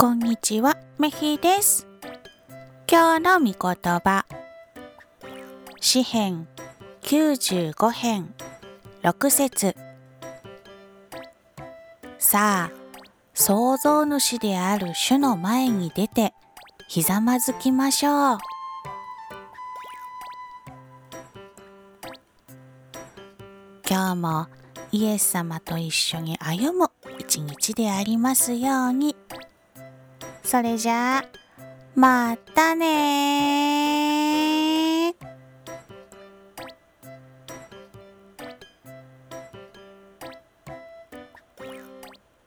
こんにちは、めひです。今日の御言葉。詩編95編6節さあ、創造主である主の前に出て、ひざまずきましょう。今日もイエス様と一緒に歩む一日でありますように。それじゃあ、またね